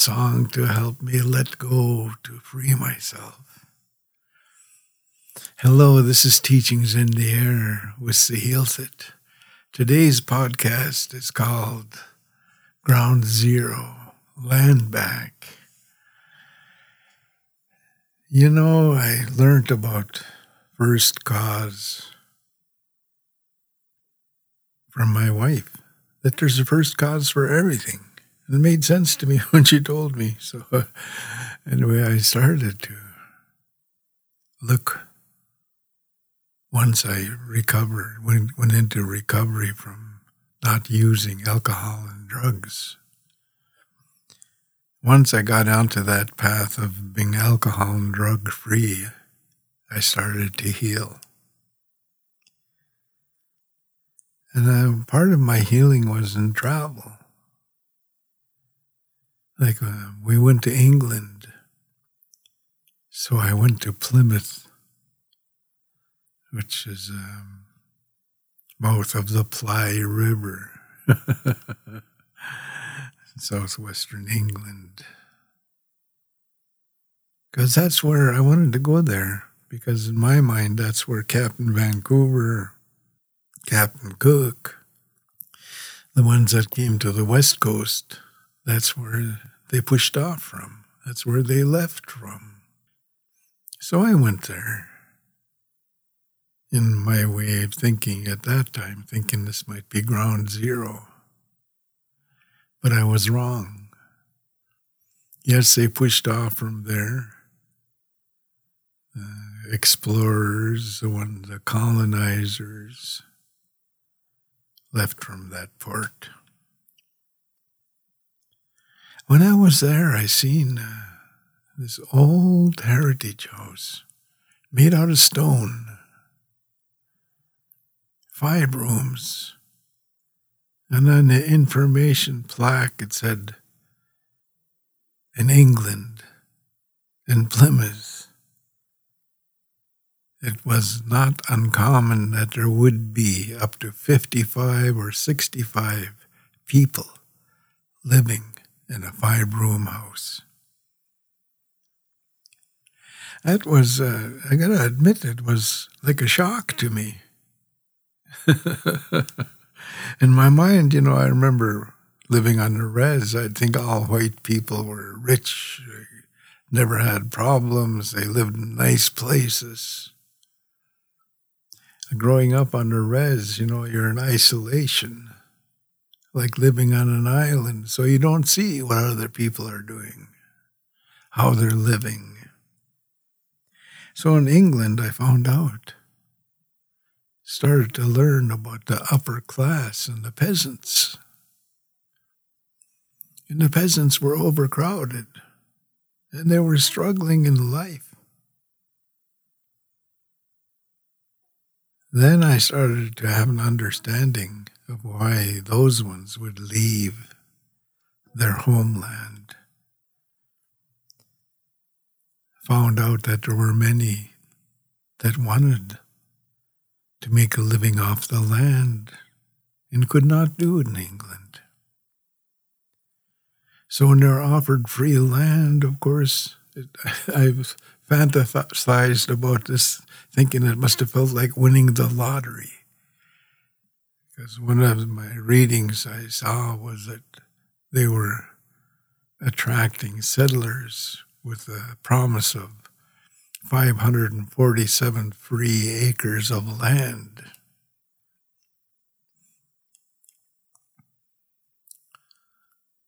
song to help me let go, to free myself. Hello, this is Teachings in the Air with Saa Hiil Thut. Today's podcast is called Ground Zero, Land Back. You know, I learned about first cause from my wife that there's a first cause for everything. It made sense to me when she told me. So, uh, anyway, I started to look once I recovered, went, went into recovery from not using alcohol and drugs. Once I got onto that path of being alcohol and drug free, I started to heal. And uh, part of my healing was in travel. Like uh, we went to England. So I went to Plymouth, which is um, mouth of the Ply River, southwestern England. Because that's where I wanted to go there, because in my mind, that's where Captain Vancouver Captain Cook, the ones that came to the West Coast, that's where they pushed off from. That's where they left from. So I went there in my way of thinking at that time, thinking this might be ground zero. But I was wrong. Yes, they pushed off from there. The explorers, the one, the colonizers, left from that port. When I was there, I seen uh, this old heritage house made out of stone, five rooms, and on the information plaque it said, in England, in Plymouth, it was not uncommon that there would be up to 55 or 65 people living in a five room house. That was, uh, I gotta admit, it was like a shock to me. in my mind, you know, I remember living on the res, I'd think all white people were rich, never had problems, they lived in nice places growing up on the res, you know, you're in isolation, like living on an island. So you don't see what other people are doing, how they're living. So in England, I found out, started to learn about the upper class and the peasants. And the peasants were overcrowded and they were struggling in life. Then I started to have an understanding of why those ones would leave their homeland. Found out that there were many that wanted to make a living off the land and could not do it in England. So when they're offered free land, of course, it, I fantasized about this, thinking it must have felt like winning the lottery. Because one of my readings I saw was that they were attracting settlers with a promise of 547 free acres of land.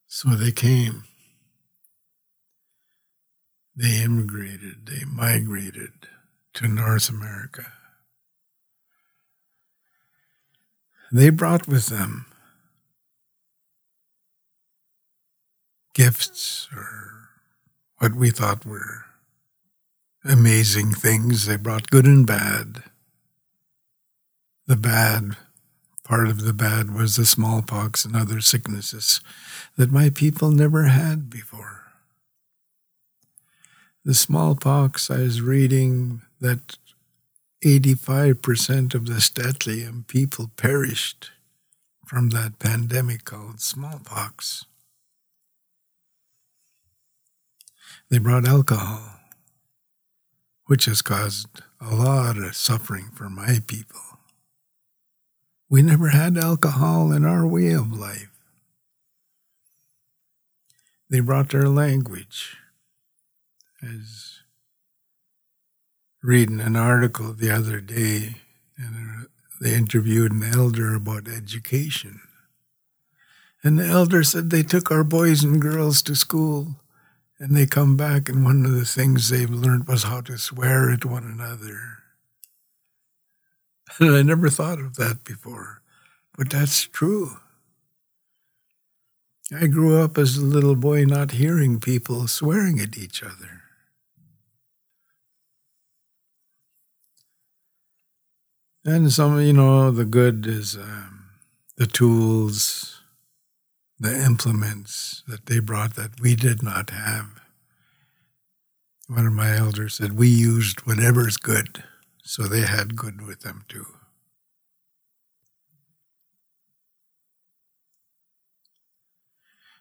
So they came. They immigrated, they migrated to North America. They brought with them gifts or what we thought were amazing things. They brought good and bad. The bad, part of the bad was the smallpox and other sicknesses that my people never had before the smallpox, I was reading that 85% of the St'át'imc people perished from that pandemic called smallpox. They brought alcohol, which has caused a lot of suffering for my people. We never had alcohol in our way of life. They brought their language. As reading an article the other day, and uh, they interviewed an elder about education. And the elder said they took our boys and girls to school and they come back, and one of the things they've learned was how to swear at one another. And I never thought of that before, but that's true. I grew up as a little boy not hearing people swearing at each other. And some, you know, the good is um, the tools, the implements that they brought that we did not have. One of my elders said, We used whatever's good, so they had good with them too.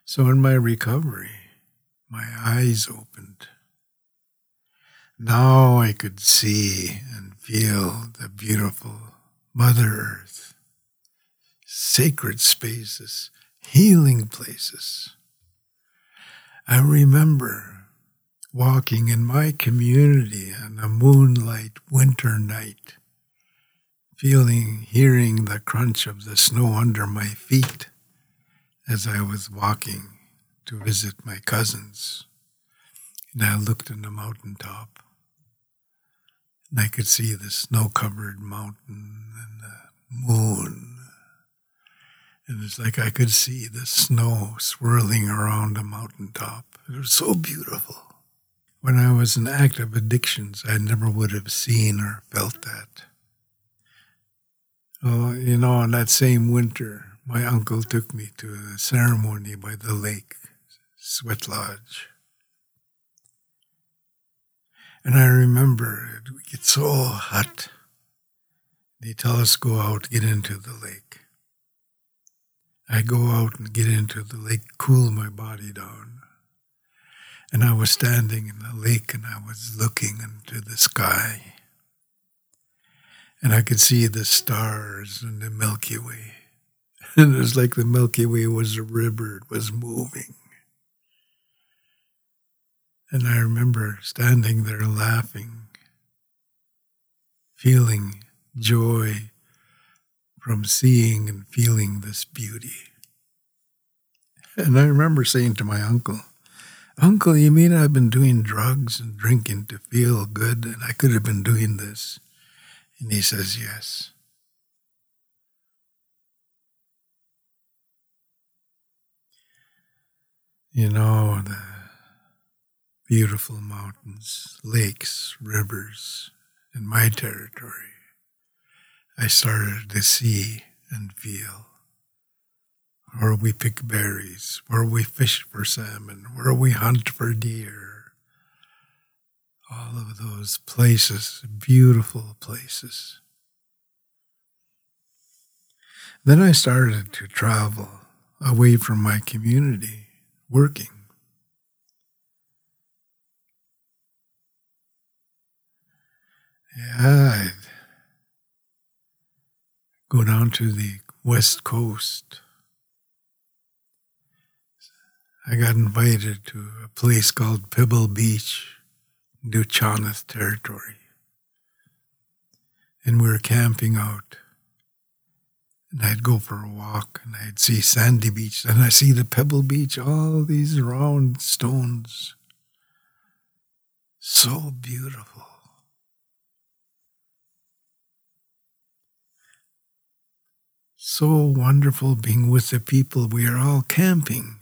So in my recovery, my eyes opened. Now I could see and feel the beautiful Mother Earth, sacred spaces, healing places. I remember walking in my community on a moonlight winter night, feeling, hearing the crunch of the snow under my feet as I was walking to visit my cousins. And I looked on the mountaintop and I could see the snow covered mountain and the moon. And it's like I could see the snow swirling around the mountaintop. It was so beautiful. When I was in active addictions, I never would have seen or felt that. Oh, you know, on that same winter, my uncle took me to a ceremony by the lake, Sweat Lodge. And I remember it would get so hot. They tell us go out, get into the lake. I go out and get into the lake, cool my body down. And I was standing in the lake and I was looking into the sky. And I could see the stars and the Milky Way. And it was like the Milky Way was a river, it was moving. And I remember standing there laughing, feeling joy from seeing and feeling this beauty. And I remember saying to my uncle, Uncle, you mean I've been doing drugs and drinking to feel good and I could have been doing this? And he says, Yes. You know, the beautiful mountains, lakes, rivers in my territory, I started to see and feel. Where we pick berries, where we fish for salmon, where we hunt for deer. All of those places, beautiful places. Then I started to travel away from my community, working. Yeah, I'd go down to the west coast. I got invited to a place called Pebble Beach, Nuu-chah-nulth territory. And we were camping out. And I'd go for a walk and I'd see sandy beach. And I see the pebble beach, all these round stones. So beautiful. So wonderful being with the people. We are all camping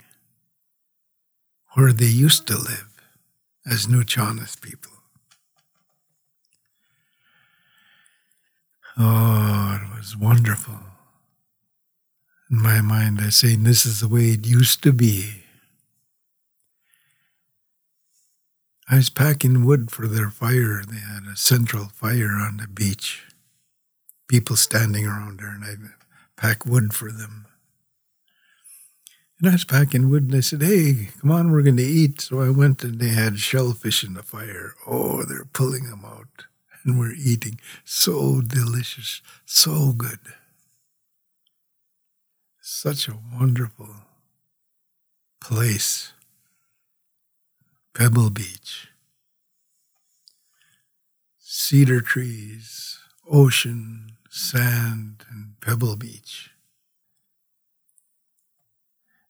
where they used to live as Nuu-chah-nulth people. Oh, it was wonderful. In my mind, I say, this is the way it used to be. I was packing wood for their fire. They had a central fire on the beach. People standing around there, and I pack wood for them And I was packing wood and they said, Hey, come on, we're going to eat. So I went and they had shellfish in the fire. Oh, they're pulling them out and we're eating. So delicious, so good. Such a wonderful place. Pebble Beach. Cedar trees, ocean, sand, and Pebble Beach.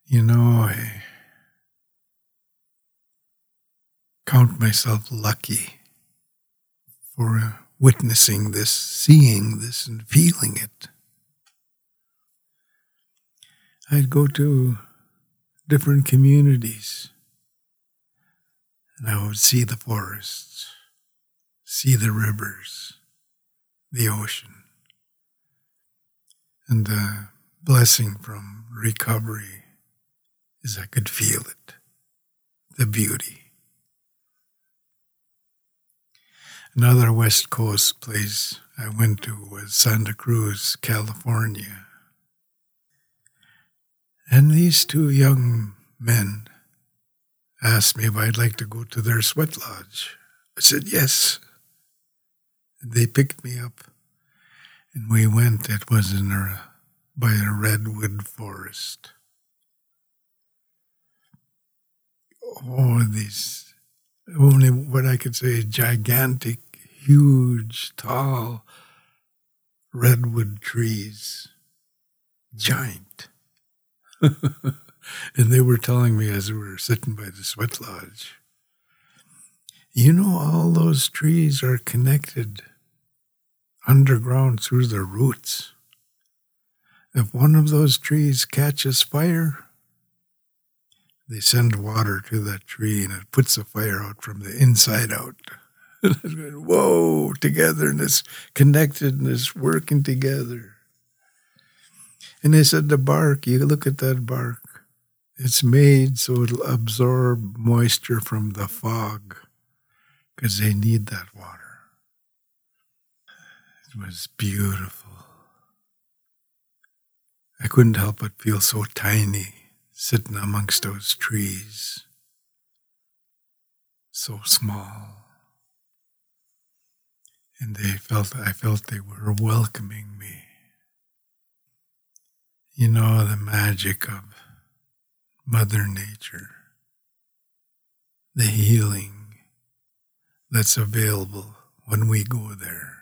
You know, I count myself lucky for uh, witnessing this, seeing this, and feeling it. I'd go to different communities and I would see the forests, see the rivers, the ocean, and the blessing from recovery is I could feel it, the beauty. Another West Coast place I went to was Santa Cruz, California. And these two young men asked me if I'd like to go to their sweat lodge. I said yes. They picked me up and we went. It was in a, by a redwood forest. all of these, only what I could say, gigantic, huge, tall redwood trees, giant. and they were telling me as we were sitting by the sweat lodge, you know, all those trees are connected underground through their roots. If one of those trees catches fire, they send water to that tree and it puts the fire out from the inside out. Whoa, togetherness, connectedness, working together. And they said the bark, you look at that bark, it's made so it'll absorb moisture from the fog because they need that water. Was beautiful. I couldn't help but feel so tiny sitting amongst those trees, so small. And they felt, I felt they were welcoming me. You know, the magic of Mother Nature, the healing that's available when we go there.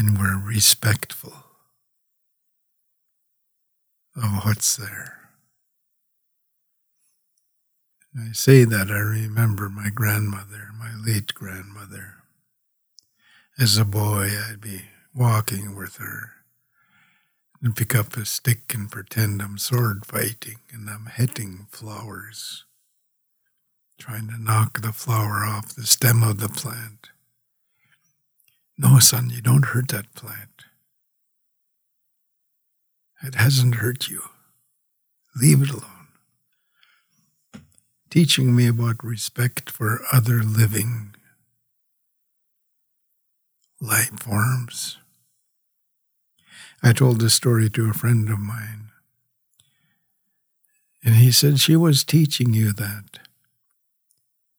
And we're respectful of what's there. And I say that I remember my grandmother, my late grandmother. As a boy, I'd be walking with her and pick up a stick and pretend I'm sword fighting and I'm hitting flowers, trying to knock the flower off the stem of the plant. No, son, you don't hurt that plant. It hasn't hurt you. Leave it alone. Teaching me about respect for other living life forms. I told this story to a friend of mine, and he said she was teaching you that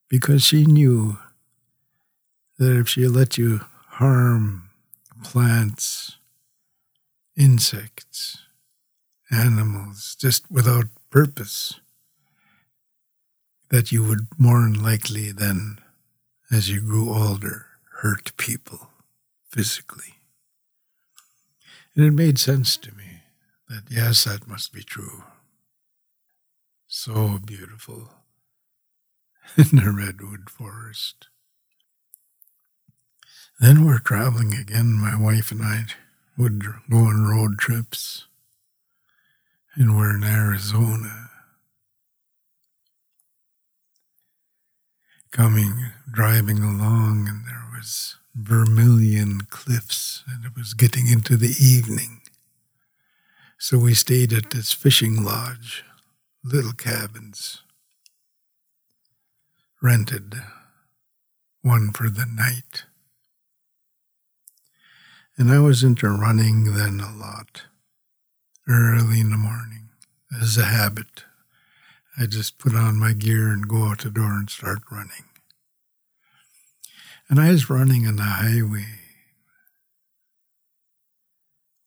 because she knew that if she let you harm plants, insects, animals just without purpose, that you would more likely then, as you grew older, hurt people physically. And it made sense to me that yes, that must be true. So beautiful in the redwood forest. Then we're traveling again. My wife and I would go on road trips and we're in Arizona. Coming, driving along, and there was Vermilion cliffs, and it was getting into the evening. So we stayed at this fishing lodge, little cabins, rented one for the night. And I was into running then a lot early in the morning as a habit. I just put on my gear and go out the door and start running. And I was running on the highway.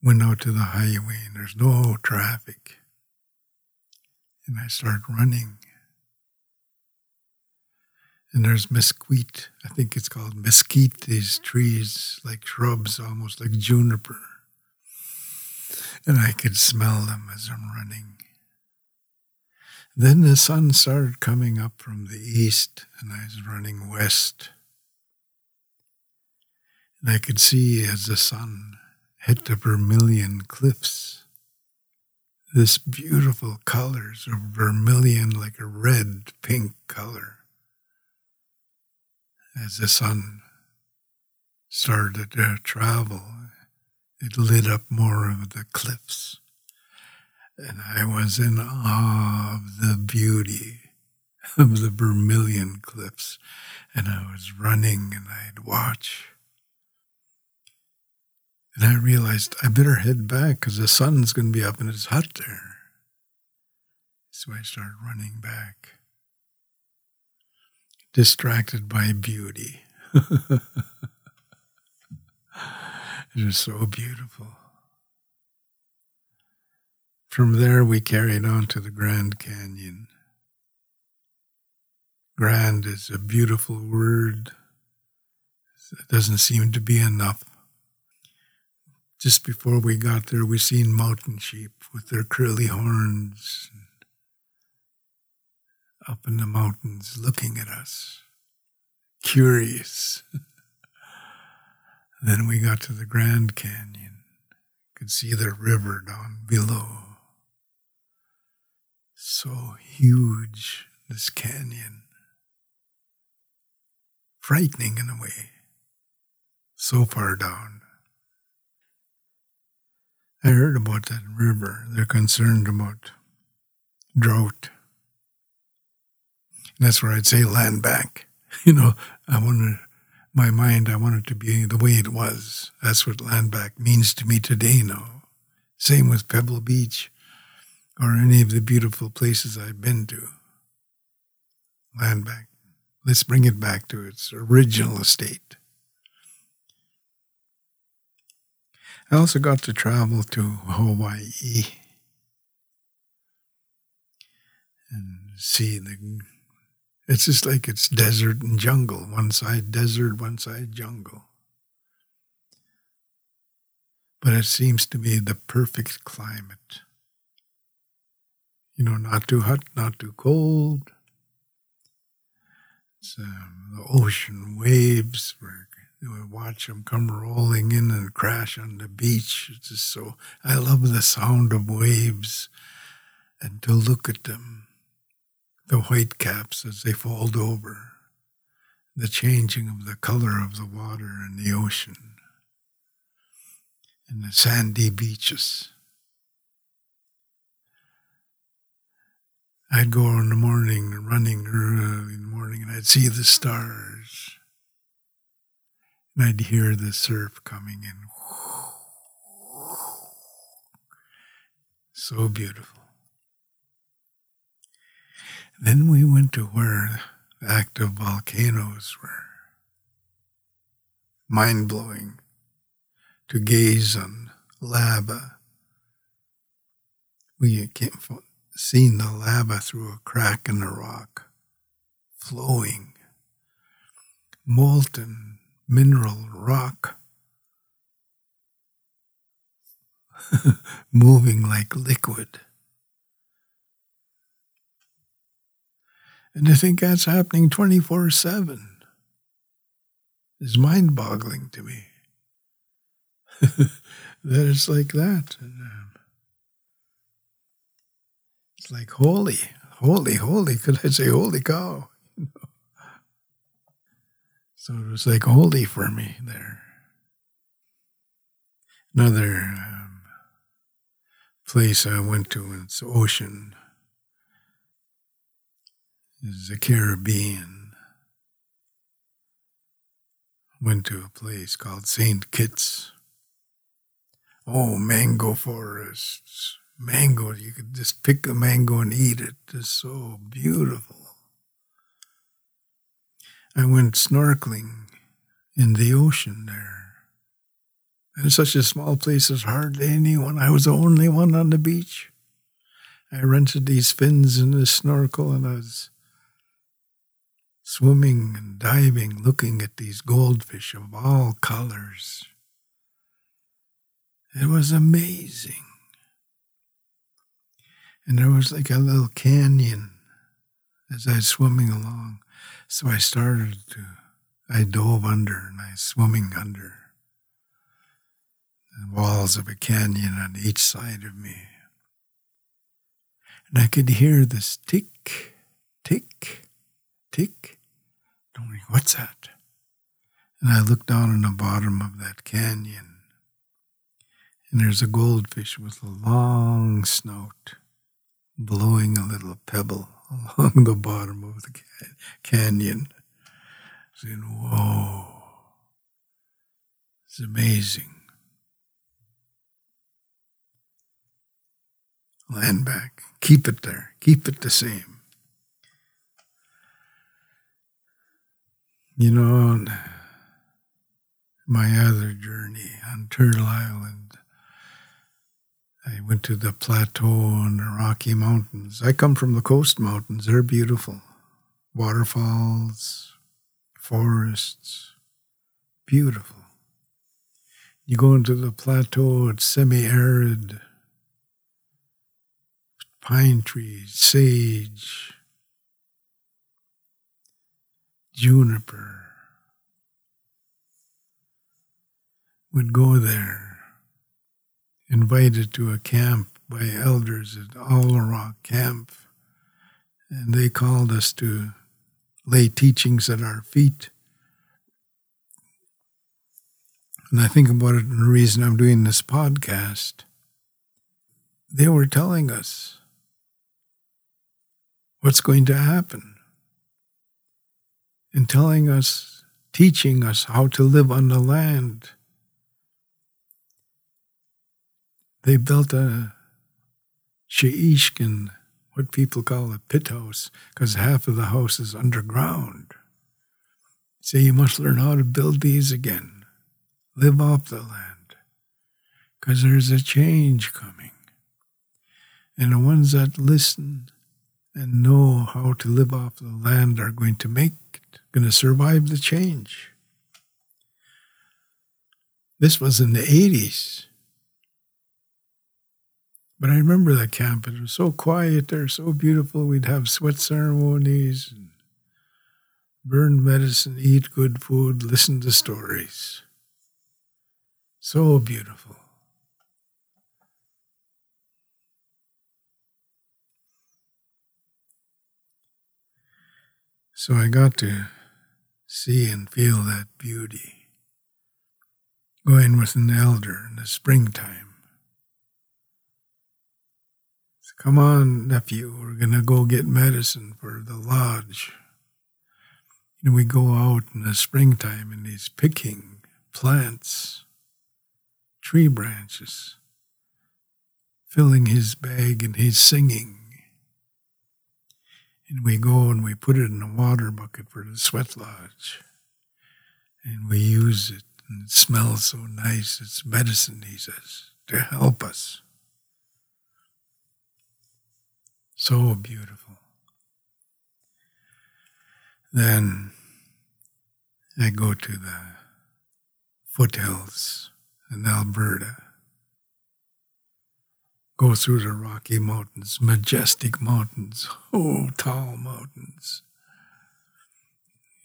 Went out to the highway and there's no traffic. And I start running. And there's mesquite. I think it's called mesquite, these trees, like shrubs, almost like juniper. And I could smell them as I'm running. Then the sun started coming up from the east, and I was running west. And I could see as the sun hit the Vermilion cliffs, this beautiful colors of vermilion, like a red pink color. As the sun started to travel, it lit up more of the cliffs. And I was in awe of the beauty of the Vermilion cliffs. And I was running and I'd watch. And I realized I better head back because the sun's going to be up and it's hot there. So I started running back, distracted by beauty. it is so beautiful. From there, we carried on to the Grand Canyon. Grand is a beautiful word. It doesn't seem to be enough. Just before we got there, we seen mountain sheep with their curly horns up in the mountains looking at us, curious. then we got to the Grand Canyon, could see the river down below so huge, this canyon. Frightening in a way, so far down. I heard about that river. They're concerned about drought. And that's where I'd say land back. You know, I wanted my mind, I want it to be the way it was. That's what land back means to me today now. Same with Pebble Beach or any of the beautiful places I've been to. Land back. Let's bring it back to its original state. I also got to travel to Hawaii and see the. It's just like it's desert and jungle. One side desert, one side jungle. But it seems to be the perfect climate. You know, not too hot, not too cold. It's um, the ocean waves. Where we watch them come rolling in and crash on the beach. It's just so. I love the sound of waves, and to look at them, the white caps as they fold over, the changing of the color of the water in the ocean, and the sandy beaches. I'd go in the morning, running early in the morning, and I'd see the stars. And I'd hear the surf coming in. So beautiful. Then we went to where active volcanoes were. Mind blowing to gaze on lava. We came seen the lava through a crack in the rock, flowing, molten mineral rock, moving like liquid. And to think that's happening 24 7 is mind boggling to me. that it's like that. And, uh, it's like holy, holy, holy. Could I say holy cow? so it was like holy for me there. Another um, place I went to, it's ocean, the Caribbean. Went to a place called St. Kitts. Oh, mango forests mango. You could just pick a mango and eat it. It's so beautiful. I went snorkeling in the ocean there. And it's such a small place, there's hardly anyone. I was the only one on the beach. I rented these fins and a snorkel, and I was swimming and diving, looking at these goldfish of all colors. It was amazing. And there was like a little canyon as I was swimming along. So I started to, I dove under and I was swimming under the walls of a canyon on each side of me. And I could hear this tick, tick, tick. Don't worry, what's that? And I look down in the bottom of that canyon. And there's a goldfish with a long snout blowing a little pebble along the bottom of the canyon. Saying, whoa, it's amazing. Land back. Keep it there. Keep it the same. You know, on my other journey on Turtle Island, I went to the plateau and the Rocky Mountains. I come from the coast mountains. They're beautiful. Waterfalls, forests, beautiful. You go into the plateau, it's semi arid, pine trees, sage, juniper. Would go there invited to a camp by elders at Rock Camp, and they called us to lay teachings at our feet. And I think about it, and the reason I'm doing this podcast, they were telling us what's going to happen and telling us, teaching us how to live on the land They built a sheishkin, what people call a pit house, because half of the house is underground. So you must learn how to build these again, live off the land, because there's a change coming. And the ones that listen and know how to live off the land are going to make going to survive the change. This was in the 80s. But I remember that camp. It was so quiet there, so beautiful. We'd have sweat ceremonies, and burn medicine, eat good food, listen to stories. So beautiful. So I got to see and feel that beauty going with an elder in the springtime. Come on, nephew, we're going to go get medicine for the lodge. And we go out in the springtime and he's picking plants, tree branches, filling his bag and he's singing. And we go and we put it in a water bucket for the sweat lodge. And we use it and it smells so nice. It's medicine, he says, to help us. So beautiful. Then I go to the foothills in Alberta. Go through the Rocky Mountains, majestic mountains, oh, tall mountains.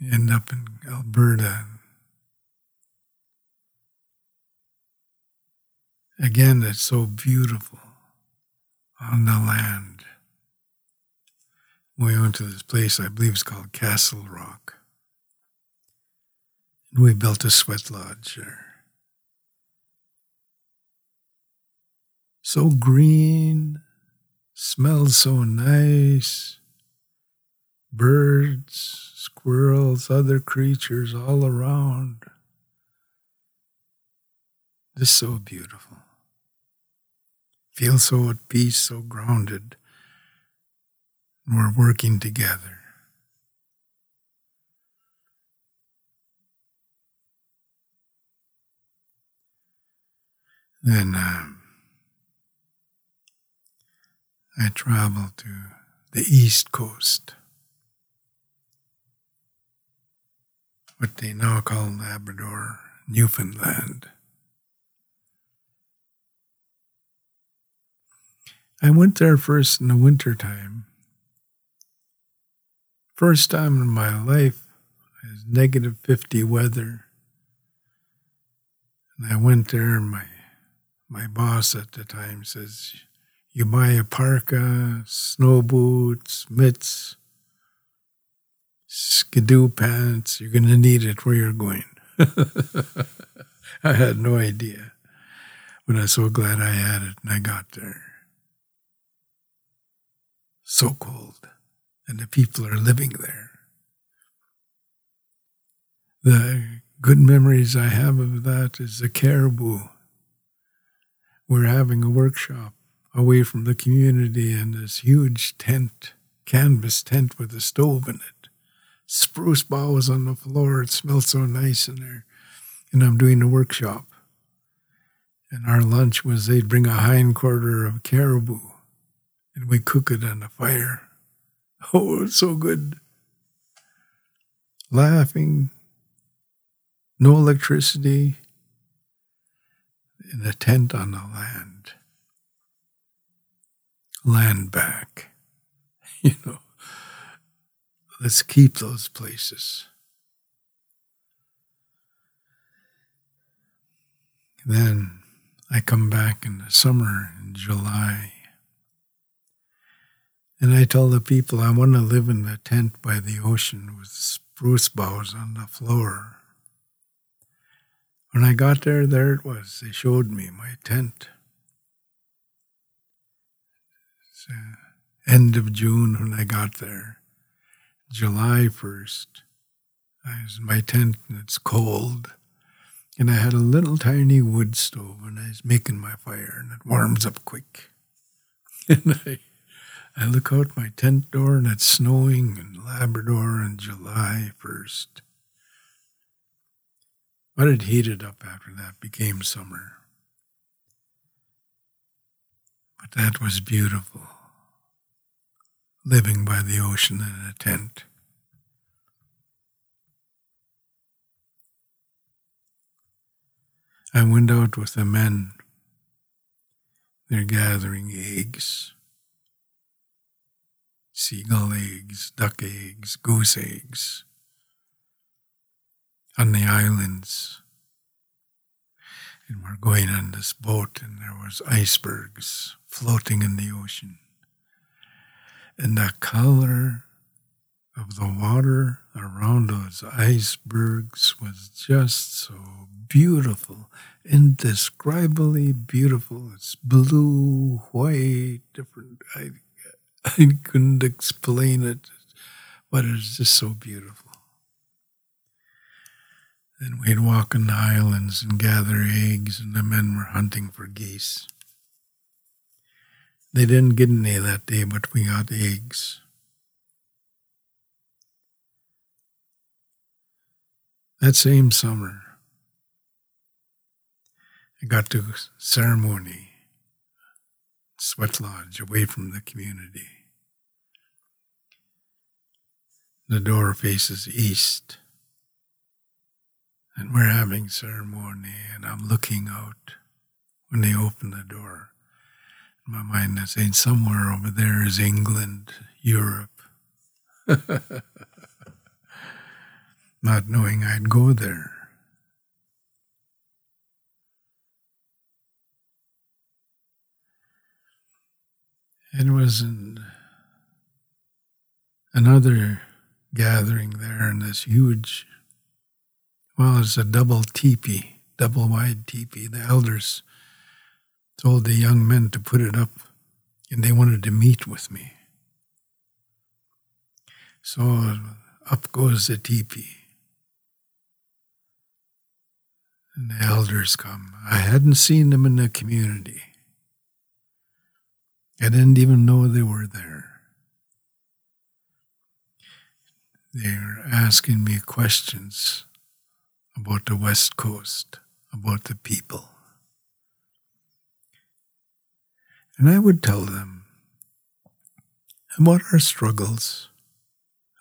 End up in Alberta. Again, it's so beautiful on the land we went to this place I believe it's called Castle Rock. And we built a sweat lodge there. So green, smells so nice. Birds, squirrels, other creatures all around. Just so beautiful. feel so at peace, so grounded. And we're working together. Then um, I traveled to the East Coast, what they now call Labrador, Newfoundland. I went there first in the winter time. First time in my life, was negative 50 weather. And I went there, and my my boss at the time says, You buy a parka, snow boots, mitts, skidoo pants, you're going to need it where you're going. I had no idea. But I'm so glad I had it and I got there. So cold. And the people are living there. The good memories I have of that is the caribou we're having a workshop away from the community in this huge tent, canvas tent with a stove in it. Spruce boughs on the floor. It smells so nice in there. And I'm doing a workshop. And our lunch was they'd bring a hind quarter of caribou and we cook it on the fire. Oh, it's so good. Laughing, no electricity, in a tent on the land. Land back. You know, let's keep those places. Then I come back in the summer in July. And I tell the people I want to live in a tent by the ocean with spruce boughs on the floor when I got there, there it was. They showed me my tent. It's, uh, end of June when I got there. July 1st, I was in my tent and it's cold. And I had a little tiny wood stove and I was making my fire and it warms up quick. and I, I look out my tent door and it's snowing in Labrador on July 1st. But it heated up after that, became summer. But that was beautiful, living by the ocean in a tent. I went out with the men. They're gathering eggs seagull eggs, duck eggs, goose eggs on the islands. And we're going on this boat, and there was icebergs floating in the ocean. And the color of the water around those icebergs was just so beautiful, indescribably beautiful. It's blue, white, different. I, I couldn't explain it, but it's just so beautiful. Then we'd walk in the islands and gather eggs, and the men were hunting for geese. They didn't get any that day, but we got eggs. That same summer, I got to ceremony, sweat lodge, away from the community. The door faces east and we're having ceremony, and I'm looking out when they open the door. My mind is saying, somewhere over there is England, Europe. Not knowing I'd go there. It was an, another gathering there in this huge well, it's a double teepee, double wide teepee. The elders told the young men to put it up, and they wanted to meet with me. So up goes the teepee. And the elders come. I hadn't seen them in the community. I didn't even know they were there. They're asking me questions about the West Coast, about the people. And I would tell them about our struggles,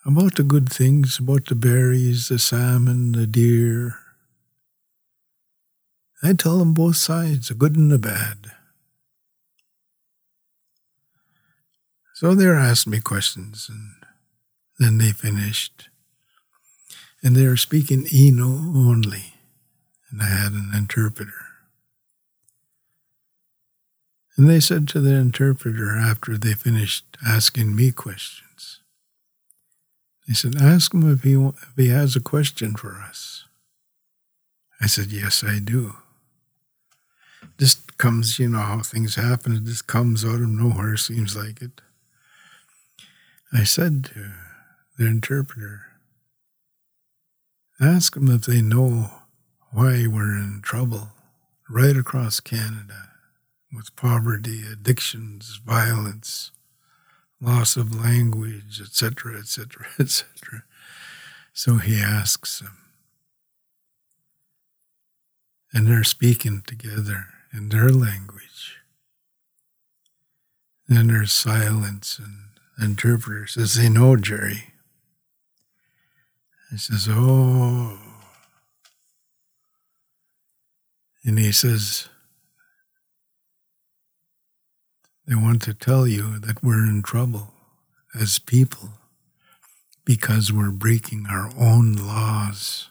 about the good things, about the berries, the salmon, the deer. I tell them both sides, the good and the bad. So they asking me questions, and then they finished. And they were speaking Innu only, and I had an interpreter. And they said to the interpreter after they finished asking me questions, they said, Ask him if he, if he has a question for us. I said, Yes, I do. This comes, you know how things happen. It just comes out of nowhere, seems like it. I said to the interpreter, Ask them if they know why we're in trouble right across Canada with poverty, addictions, violence, loss of language, etc., etc., etc. So he asks them. And they're speaking together in their language. Then there's silence, and the interpreter says, They know, Gerry. He says, Oh. And he says, They want to tell you that we're in trouble as people because we're breaking our own laws.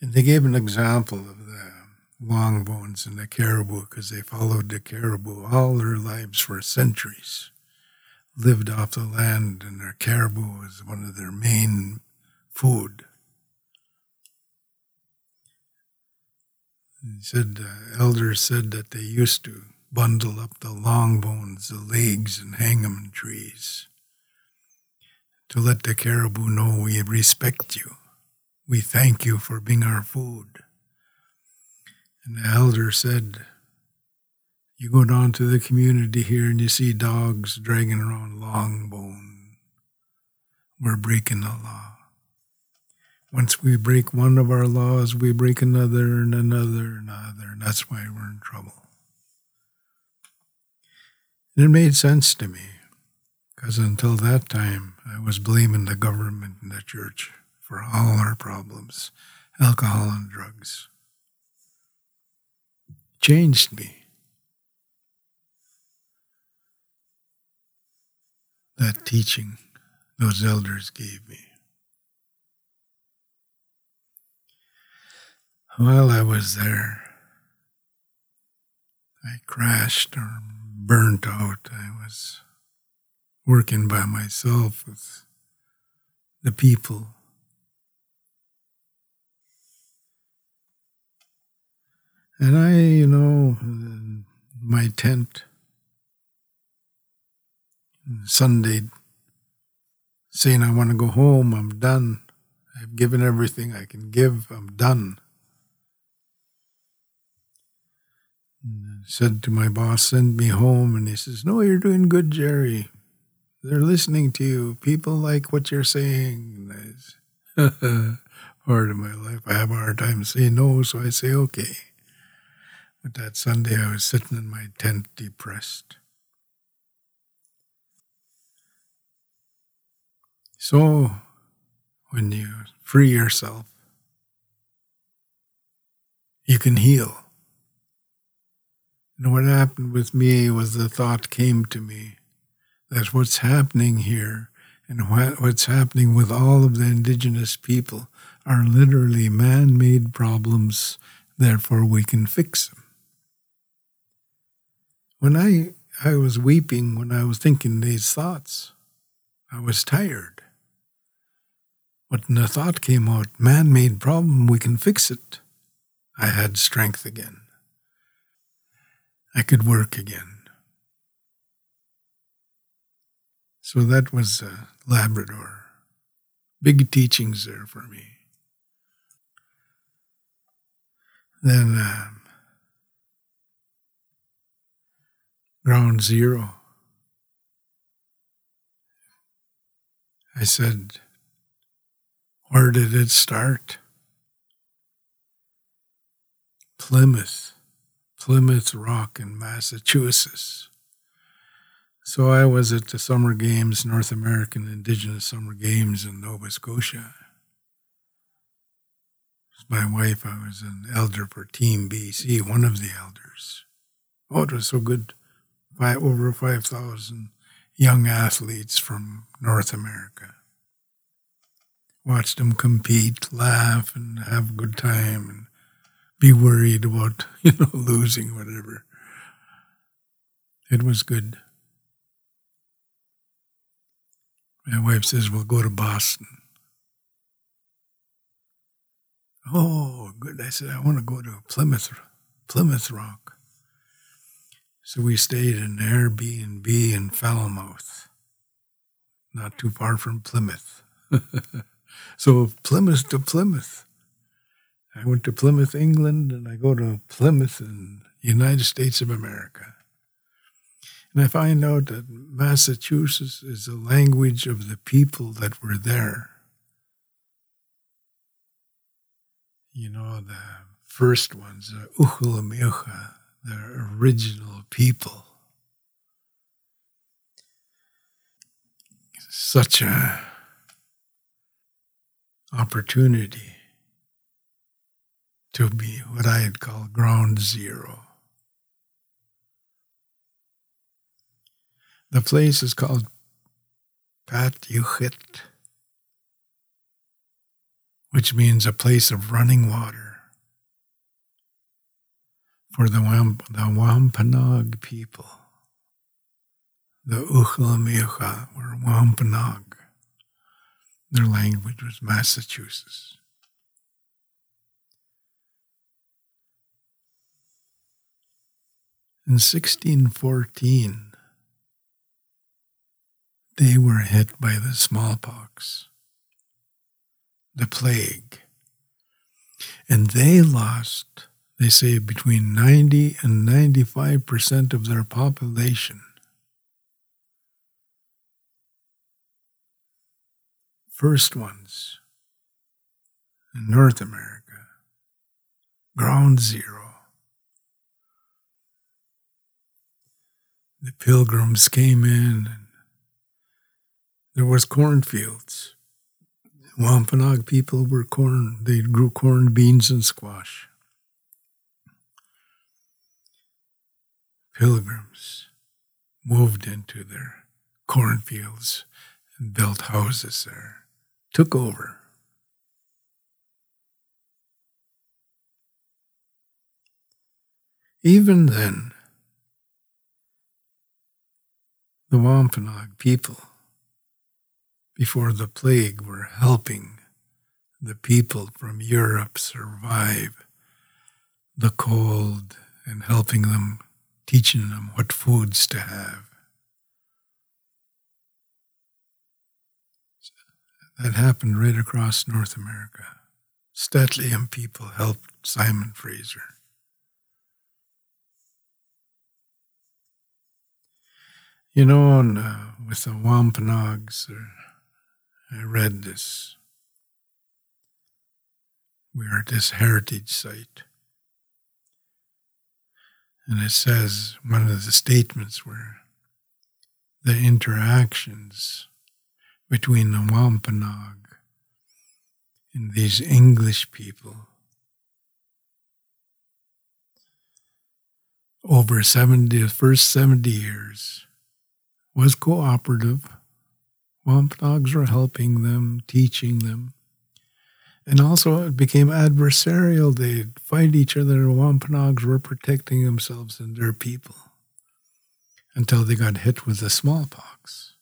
And they gave an example of the long bones and the caribou because they followed the caribou all their lives for centuries, lived off the land, and their caribou was one of their main food. He said, uh, elders said that they used to bundle up the long bones, the legs, and hang them in trees to let the caribou know we respect you. We thank you for being our food. And the elder said, You go down to the community here and you see dogs dragging around long bone. We're breaking the law. Once we break one of our laws, we break another and another and another, and that's why we're in trouble. And it made sense to me, because until that time, I was blaming the government and the church for all our problems alcohol and drugs. changed me. That teaching those elders gave me. While I was there, I crashed or burnt out. I was working by myself with the people. And I, you know, my tent, Sunday, saying I want to go home, I'm done. I've given everything I can give, I'm done. Said to my boss, send me home. And he says, no, you're doing good, Gerry. They're listening to you. People like what you're saying. And part of my life, I have a hard time saying no, so I say okay. But that Sunday, I was sitting in my tent depressed. So, when you free yourself, you can heal. And what happened with me was the thought came to me that what's happening here and what's happening with all of the indigenous people are literally man made problems, therefore we can fix them. When I, I was weeping when I was thinking these thoughts, I was tired. But when the thought came out, man made problem, we can fix it, I had strength again. I could work again. So that was uh, Labrador. Big teachings there for me. Then um, ground zero. I said, Where did it start? Plymouth, Plymouth Rock in Massachusetts. So I was at the Summer Games, North American Indigenous Summer Games in Nova Scotia. With My wife, I was an elder for Team BC, one of the elders. Oh, it was so good. Five, over 5,000 young athletes from North America. Watched them compete, laugh, and have a good time, and be worried about, you know, losing, whatever. It was good. My wife says, We'll go to Boston. Oh, good. I said, I want to go to Plymouth, Plymouth Rock. So we stayed in Airbnb in Falmouth, not too far from Plymouth. so Plymouth to Plymouth. I went to Plymouth, England, and I go to Plymouth in United States of America. And I find out that Massachusetts is the language of the people that were there. You know, the first ones, the Uhulamilcha, the original people. Such a opportunity to be what I had called ground zero. The place is called Patuxet, which means a place of running water. For the, Wamp- the Wampanoag people, the Uchlamiucha were Wampanoag. Their language was Massachusetts. In 1614, they were hit by the smallpox, the plague, and they lost, they say, between 90 and 95% of their population. First ones in North America, ground zero. The pilgrims came in and there was cornfields. Wampanoag people were corn, they grew corn, beans, and squash. Pilgrims moved into their cornfields and built houses there, took over. Even then, the Wampanoag people before the plague were helping the people from Europe survive the cold and helping them, teaching them what foods to have. That happened right across North America. St'át'imc people helped Simon Fraser. You know, and, uh, with the Wampanoags, I read this. We are this heritage site. And it says, one of the statements were the interactions between the Wampanoag and these English people over 70, the first 70 years was cooperative Wampanoags were helping them, teaching them. And also, it became adversarial. They'd fight each other. Wampanoags were protecting themselves and their people until they got hit with the smallpox.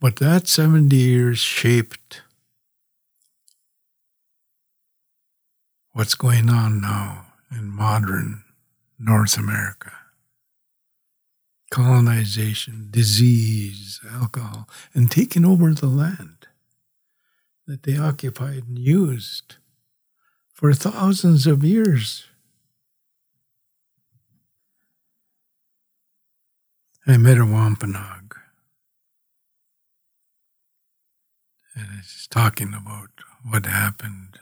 But that 70 years shaped what's going on now in modern North America colonization, disease, alcohol, and taken over the land that they occupied and used for thousands of years. I met a Wampanoag. And it's talking about what happened.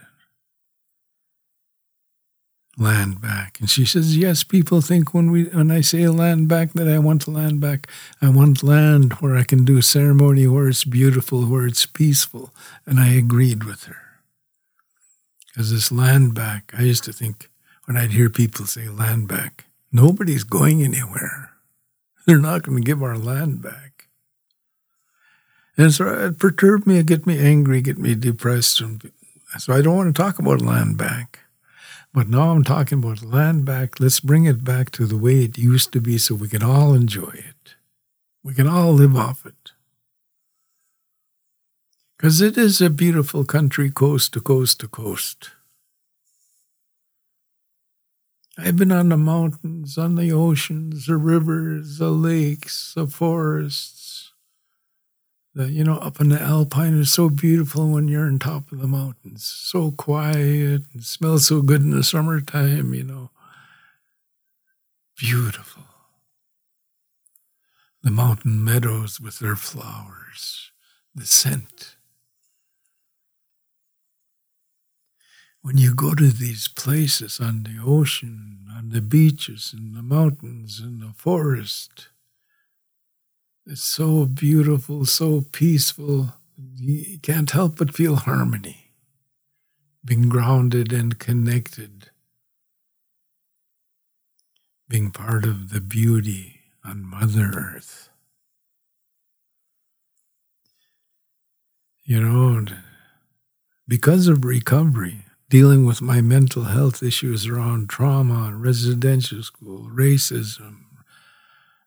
Land back. And she says, Yes, people think when we when I say land back that I want land back. I want land where I can do ceremony, where it's beautiful, where it's peaceful. And I agreed with her. Because this land back, I used to think when I'd hear people say land back, nobody's going anywhere. They're not going to give our land back. And so it perturbed me, it get me angry, get me depressed. And so I don't want to talk about land back. But now I'm talking about land back. Let's bring it back to the way it used to be so we can all enjoy it. We can all live off it. Because it is a beautiful country, coast to coast to coast. I've been on the mountains, on the oceans, the rivers, the lakes, the forests. The, you know, up in the Alpine is so beautiful when you're on top of the mountains. So quiet and smells so good in the summertime, you know. Beautiful. The mountain meadows with their flowers, the scent. when you go to these places on the ocean, on the beaches, in the mountains, in the forest, it's so beautiful, so peaceful. You can't help but feel harmony, being grounded and connected, being part of the beauty on Mother Earth. You know, because of recovery, dealing with my mental health issues around trauma, residential school, racism,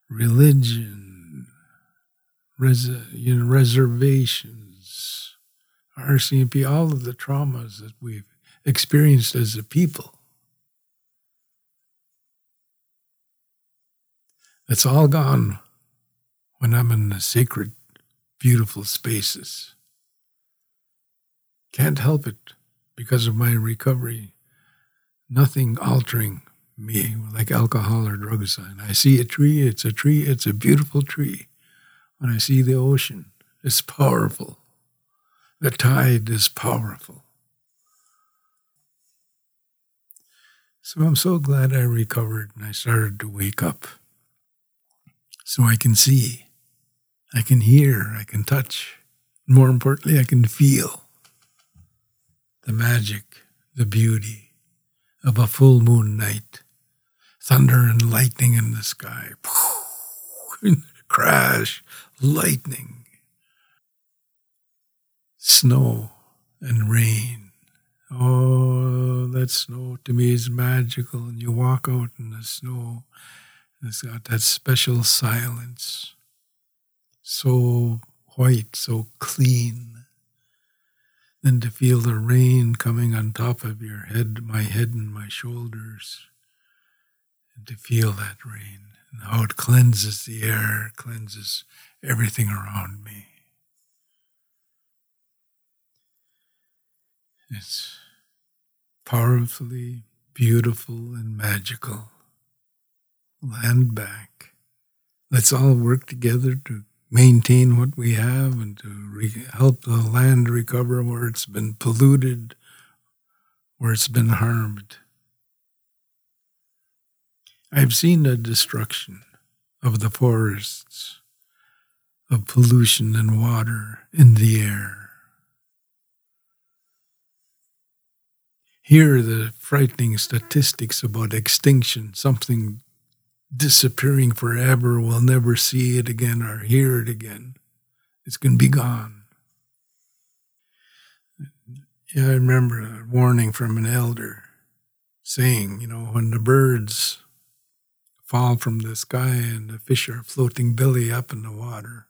religion, res- you know, reservations, RCMP, all of the traumas that we've experienced as a people. It's all gone when I'm in the sacred, beautiful spaces. Can't help it because of my recovery, nothing altering me like alcohol or drugs. And I see a tree, it's a tree, it's a beautiful tree. When I see the ocean, it's powerful. The tide is powerful. So I'm so glad I recovered and I started to wake up. So I can see, I can hear, I can touch. More importantly, I can feel the magic, the beauty of a full moon night, thunder and lightning in the sky, crash, lightning, snow and rain. Oh, that snow to me is magical. And you walk out in the snow, and it's got that special silence. So white, so clean then to feel the rain coming on top of your head, my head and my shoulders, and to feel that rain and how it cleanses the air, cleanses everything around me. It's powerfully beautiful and magical. Land back. Let's all work together to maintain what we have and to re- help the land recover where it's been polluted, where it's been harmed. I've seen the destruction of the forests, of pollution in water, in the air. Here are the frightening statistics about extinction, something disappearing forever. We'll never see it again or hear it again. It's going to be gone. Yeah, I remember a warning from an elder saying, you know, when the birds fall from the sky and the fish are floating belly up in the water,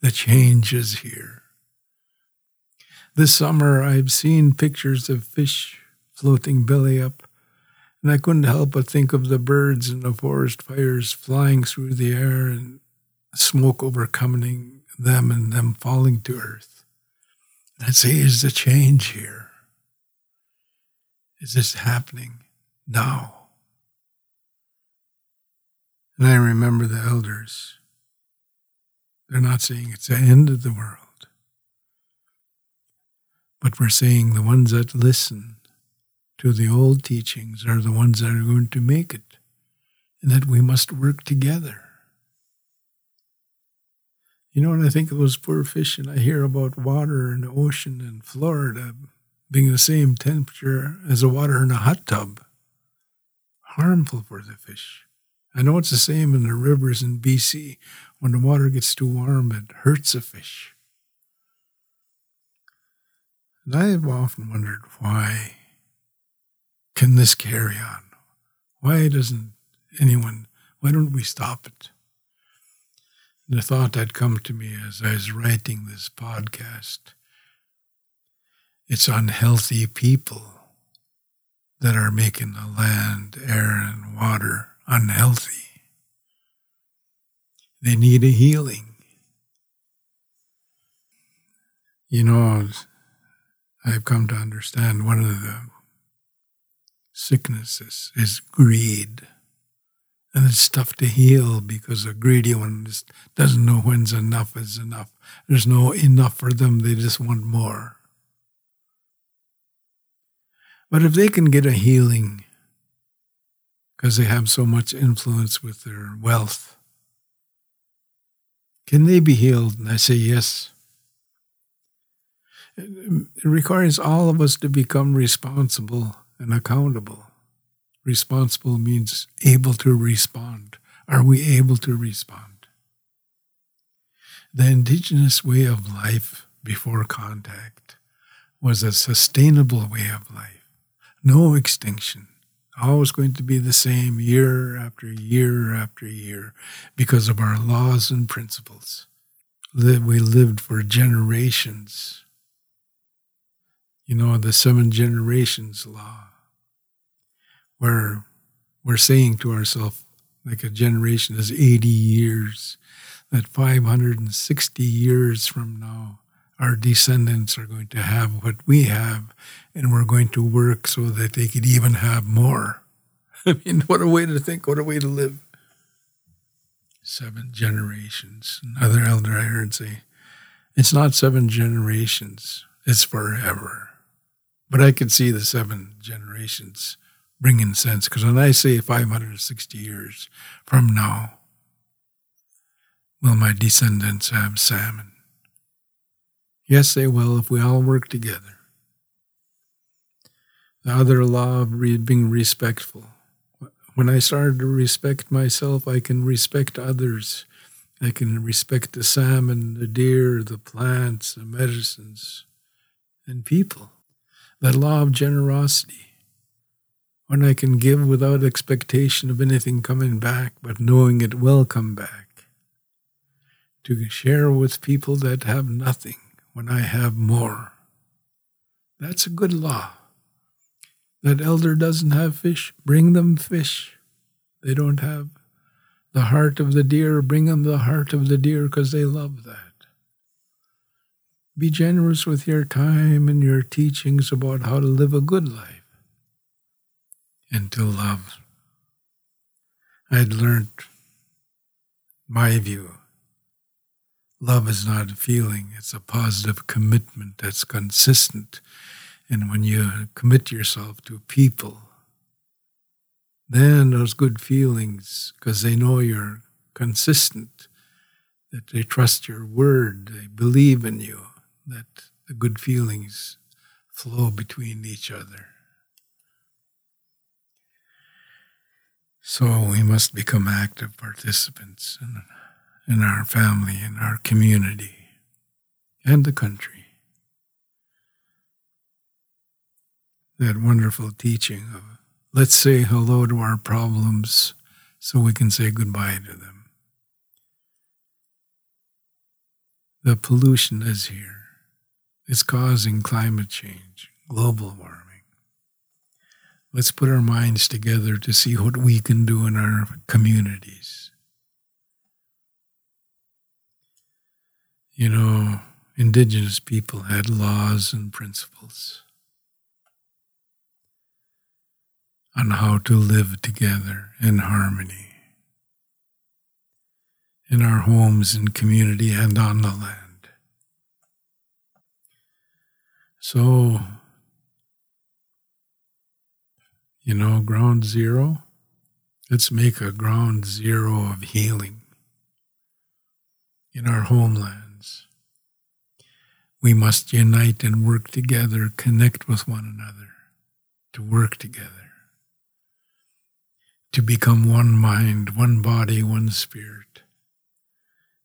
the change is here. This summer, I've seen pictures of fish floating belly up and I couldn't help but think of the birds and the forest fires flying through the air and smoke overcoming them and them falling to earth. I'd say, is the change here? Is this happening now? And I remember the elders They're not saying it's the end of the world. But we're saying the ones that listen to the old teachings are the ones that are going to make it, and that we must work together. You know, when I think of those poor fish and I hear about water in the ocean in Florida being the same temperature as the water in a hot tub, harmful for the fish. I know it's the same in the rivers in BC. When the water gets too warm, it hurts the fish. And I have often wondered why can this carry on? Why doesn't anyone, why don't we stop it? And the thought that come to me as I was writing this podcast, it's unhealthy people that are making the land, air, and water unhealthy. They need a healing. You know, I've come to understand one of the sicknesses is greed. And it's tough to heal because a greedy one just doesn't know when's enough is enough. There's no enough for them, they just want more. But if they can get a healing because they have so much influence with their wealth, can they be healed? And I say yes. It requires all of us to become responsible and accountable. Responsible means able to respond. Are we able to respond? The indigenous way of life before contact was a sustainable way of life. No extinction. Always going to be the same year after year after year because of our laws and principles. That we lived for generations you know, the seven generations law, where we're saying to ourselves, like a generation is 80 years, that 560 years from now, our descendants are going to have what we have, and we're going to work so that they could even have more. I mean, what a way to think, what a way to live. Seven generations. Another elder I heard say, it's not seven generations, it's forever. But I can see the seven generations bringing sense because when I say 560 years from now, will my descendants have salmon? Yes, they will if we all work together. The other law of being respectful. When I started to respect myself, I can respect others. I can respect the salmon, the deer, the plants, the medicines, and people that law of generosity, when I can give without expectation of anything coming back, but knowing it will come back, to share with people that have nothing when I have more. That's a good law. That elder doesn't have fish, bring them fish. They don't have the heart of the deer, bring them the heart of the deer because they love that. Be generous with your time and your teachings about how to live a good life and to love. I'd learned my view. Love is not a feeling, it's a positive commitment that's consistent. And when you commit yourself to people, then those good feelings, because they know you're consistent, that they trust your word, they believe in you, that the good feelings flow between each other. So we must become active participants in, our family, in our community, and the country. That wonderful teaching of let's say hello to our problems so we can say goodbye to them. The pollution is here. It's causing climate change, global warming. Let's put our minds together to see what we can do in our communities. You know, indigenous people had laws and principles on how to live together in harmony. in our homes and community and on the land. So, you know, ground zero, let's make a ground zero of healing in our homelands. We must unite and work together, connect with one another, to work together, to become one mind, one body, one spirit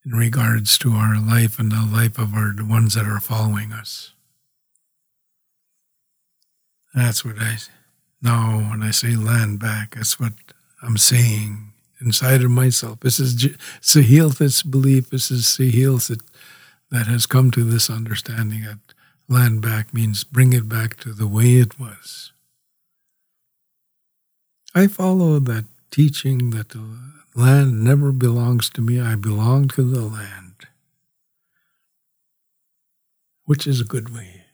in regards to our life and the life of our the ones that are following us. That's what I know when I say land back. That's what I'm saying inside of myself. This is Sahil's belief. This is Sahil's that, has come to this understanding that land back means bring it back to the way it was. I follow that teaching that the land never belongs to me. I belong to the land, which is a good way.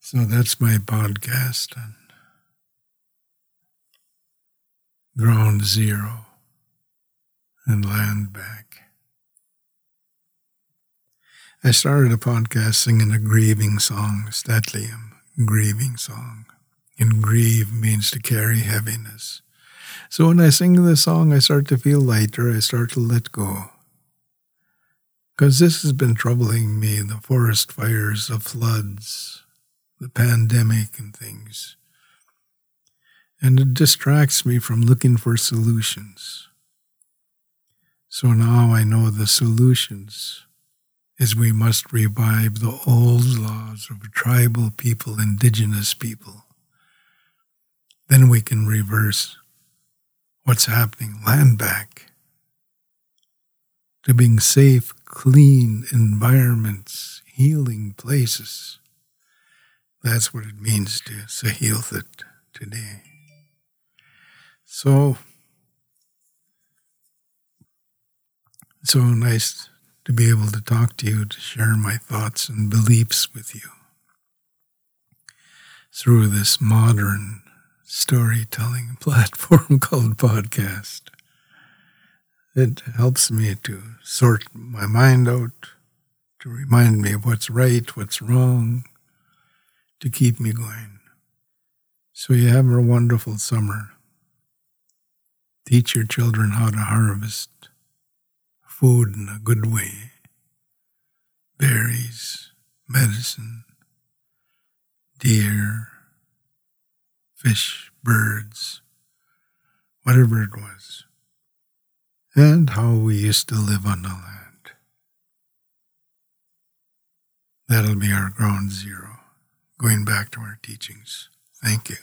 So that's my podcast on ground zero and land back. I started a podcast singing a grieving song, St'át'imc, grieving song. And grieve means to carry heaviness. So when I sing this song, I start to feel lighter. I start to let go. Because this has been troubling me the forest fires, the floods, the pandemic, and things and it distracts me from looking for solutions. So now I know the solutions is we must revive the old laws of tribal people, indigenous people. Then we can reverse what's happening, land back to being safe, clean environments, healing places. That's what it means to Saa Hiil Thut today. So, so nice to be able to talk to you, to share my thoughts and beliefs with you through this modern storytelling platform called podcast. It helps me to sort my mind out, to remind me of what's right, what's wrong, to keep me going. So you have a wonderful summer. Teach your children how to harvest food in a good way berries, medicine, deer, fish, birds, whatever it was, and how we used to live on the land. That'll be our ground zero, going back to our teachings. Thank you.